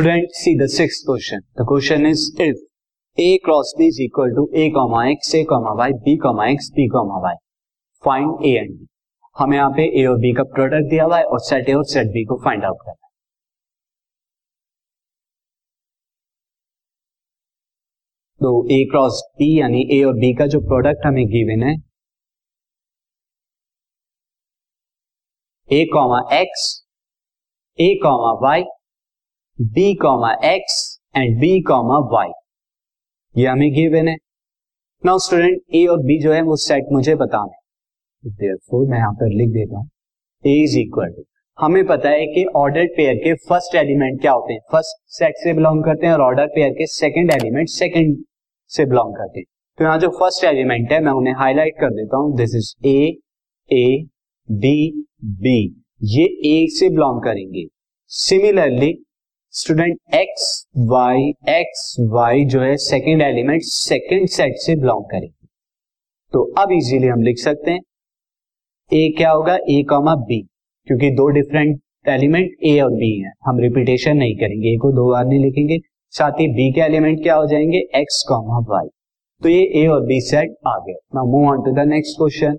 Student see the question the question is if A cross B is equal to A comma X A comma Y B comma X B comma Y find A and B हमें यहाँ पे ए और B का product दिया हुआ है और set A और सेट बी को फाइंड आउट करना तो ए क्रॉस बी यानी ए और बी का जो प्रोडक्ट हमें गिवन है A comma X A comma Y B comma X and B comma Y ये हमें गिवन है। नाउ स्टूडेंट ए और बी जो है, वो सेट मुझे बताना है। मैं यहाँ पर लिख देता हूँ। ए इज़ इक्वल टू हमें पता है कि ऑर्डर पेयर के फ़र्स्ट एलिमेंट क्या होते हैं। फ़र्स्ट सेट से बिलोंग करते हैं और ऑर्डर पेयर के सेकंड एलिमेंट सेकंड से बिलोंग करते हैं। तो यहाँ जो फ़र्स्ट एलिमेंट है, मैं उन्हें हाईलाइट कर देता हूँ। This is A A B B ये ए से बिलोंग करेंगे। Similarly student X Y X Y जो है सेकेंड एलिमेंट सेकेंड सेट से बिलोंग करेंगे। तो अब इजीली हम लिख सकते हैं ए क्या होगा? ए कॉमा बी क्योंकि दो डिफरेंट एलिमेंट ए और बी है। हम रिपीटेशन नहीं करेंगे ए को दो बार नहीं लिखेंगे। साथ ही बी के एलिमेंट क्या हो जाएँगे? एक्स कॉमा वाई तो ये ए और बी सेट आ गए। Now move on to the next question